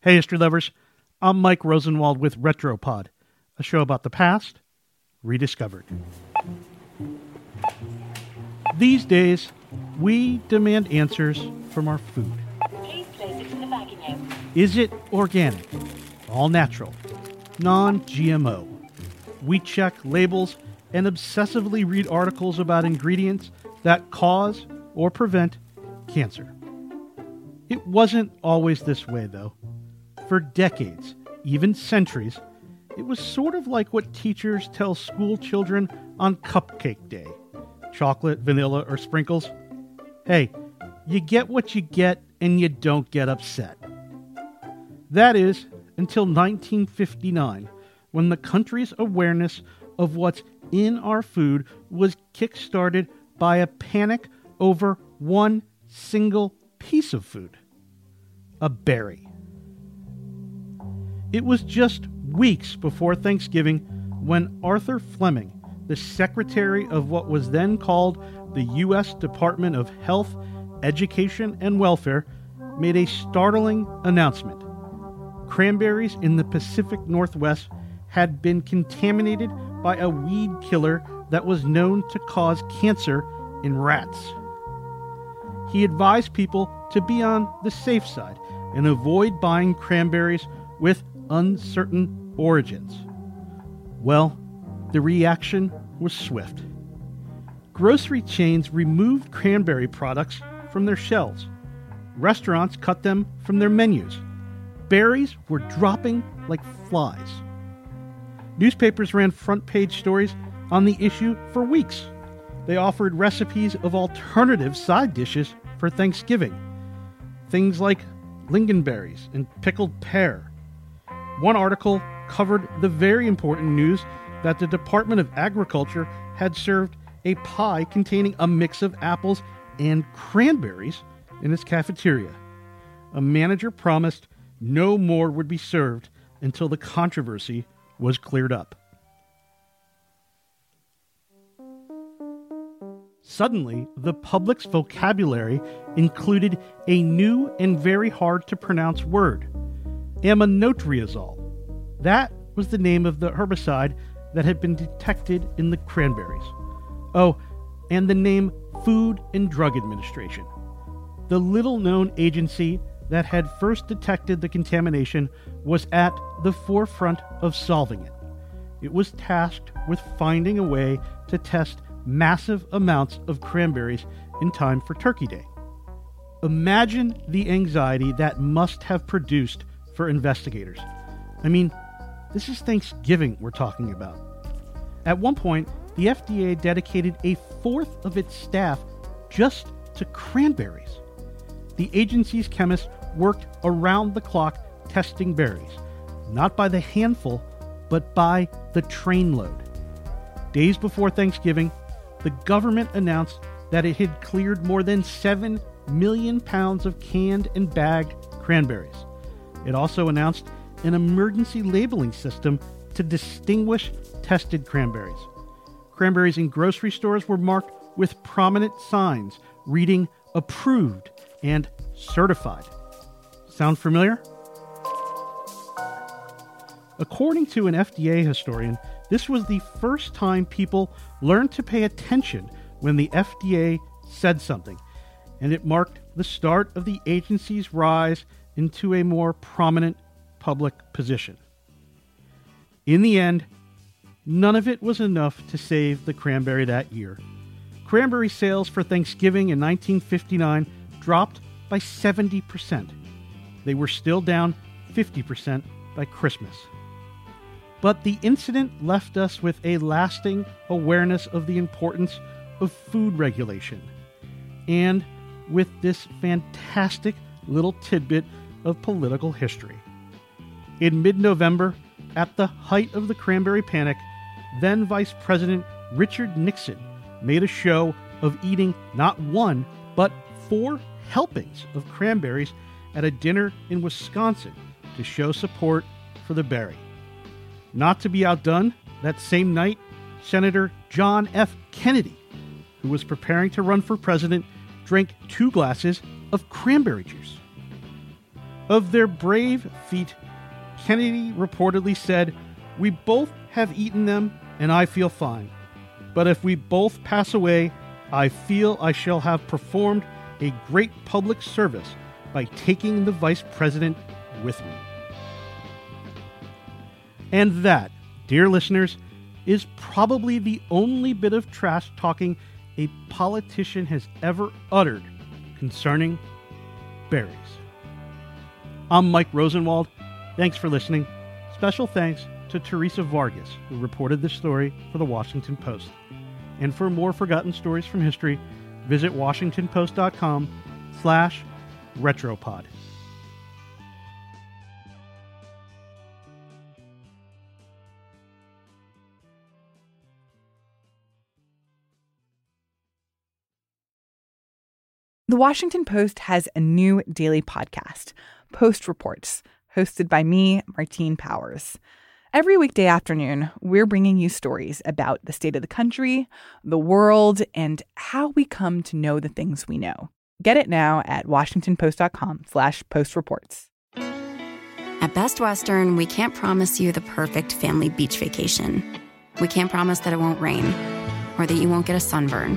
Hey, history lovers. I'm Mike Rosenwald with Retropod, a show about the past rediscovered. These days, we demand answers from our food. Please place it in the bagging area. Is it organic, all natural, non GMO? We check labels and obsessively read articles about ingredients that cause or prevent cancer. It wasn't always this way, though. For decades, even centuries, it was sort of like what teachers tell school children on Cupcake Day chocolate, vanilla, or sprinkles. Hey, you get what you get and you don't get upset. That is, until 1959, when the country's awareness of what's in our food was kickstarted by a panic over one single piece of food a berry. It was just weeks before Thanksgiving when Arthur Flemming, the secretary of what was then called the U.S. Department of Health, Education, and Welfare, made a startling announcement. Cranberries in the Pacific Northwest had been contaminated by a weed killer that was known to cause cancer in rats. He advised people to be on the safe side and avoid buying cranberries with uncertain origins. Well, the reaction was swift. Grocery chains removed cranberry products from their shelves. Restaurants cut them from their menus. Berries were dropping like flies. Newspapers ran front page stories on the issue for weeks. They offered recipes of alternative side dishes for Thanksgiving. Things like lingonberries and pickled pear. One article covered the very important news that the Department of Agriculture had served a pie containing a mix of apples and cranberries in its cafeteria. A manager promised no more would be served until the controversy was cleared up. Suddenly, the public's vocabulary included a new and very hard to pronounce word aminotriazole. That was the name of the herbicide that had been detected in the cranberries. Oh, and the name Food and Drug Administration. The little known agency that had first detected the contamination was at the forefront of solving it. It was tasked with finding a way to test massive amounts of cranberries in time for Turkey Day. Imagine the anxiety that must have produced for investigators. I mean, this is Thanksgiving we're talking about. At one point, the FDA dedicated a fourth of its staff just to cranberries. The agency's chemists worked around the clock testing berries, not by the handful, but by the trainload. Days before Thanksgiving, the government announced that it had cleared more than 7 million pounds of canned and bagged cranberries. It also announced an emergency labeling system to distinguish tested cranberries. Cranberries in grocery stores were marked with prominent signs reading approved and certified. Sound familiar? According to an FDA historian, this was the first time people learned to pay attention when the FDA said something, and it marked the start of the agency's rise into a more prominent public position. In the end, none of it was enough to save the cranberry that year. Cranberry sales for Thanksgiving in 1959 dropped by 70%. They were still down 50% by Christmas. But the incident left us with a lasting awareness of the importance of food regulation. And with this fantastic little tidbit of political history. In mid November, at the height of the cranberry panic, then Vice President Richard Nixon made a show of eating not one, but four helpings of cranberries at a dinner in Wisconsin to show support for the berry. Not to be outdone, that same night, Senator John F. Kennedy, who was preparing to run for president, drank two glasses of cranberry juice. Of their brave feat, Kennedy reportedly said, We both have eaten them, and I feel fine. But if we both pass away, I feel I shall have performed a great public service by taking the vice president with me. And that, dear listeners, is probably the only bit of trash talking a politician has ever uttered concerning berries. I'm Mike Rosenwald. Thanks for listening. Special thanks to Theresa Vargas, who reported this story for the Washington Post. And for more forgotten stories from history, visit washingtonpost.com slash retropod. The Washington Post has a new daily podcast, Post Reports, hosted by me, Martine Powers. Every weekday afternoon, we're bringing you stories about the state of the country, the world, and how we come to know the things we know. Get it now at washingtonpost.com slash postreports. At Best Western, we can't promise you the perfect family beach vacation. We can't promise that it won't rain, or that you won't get a sunburn,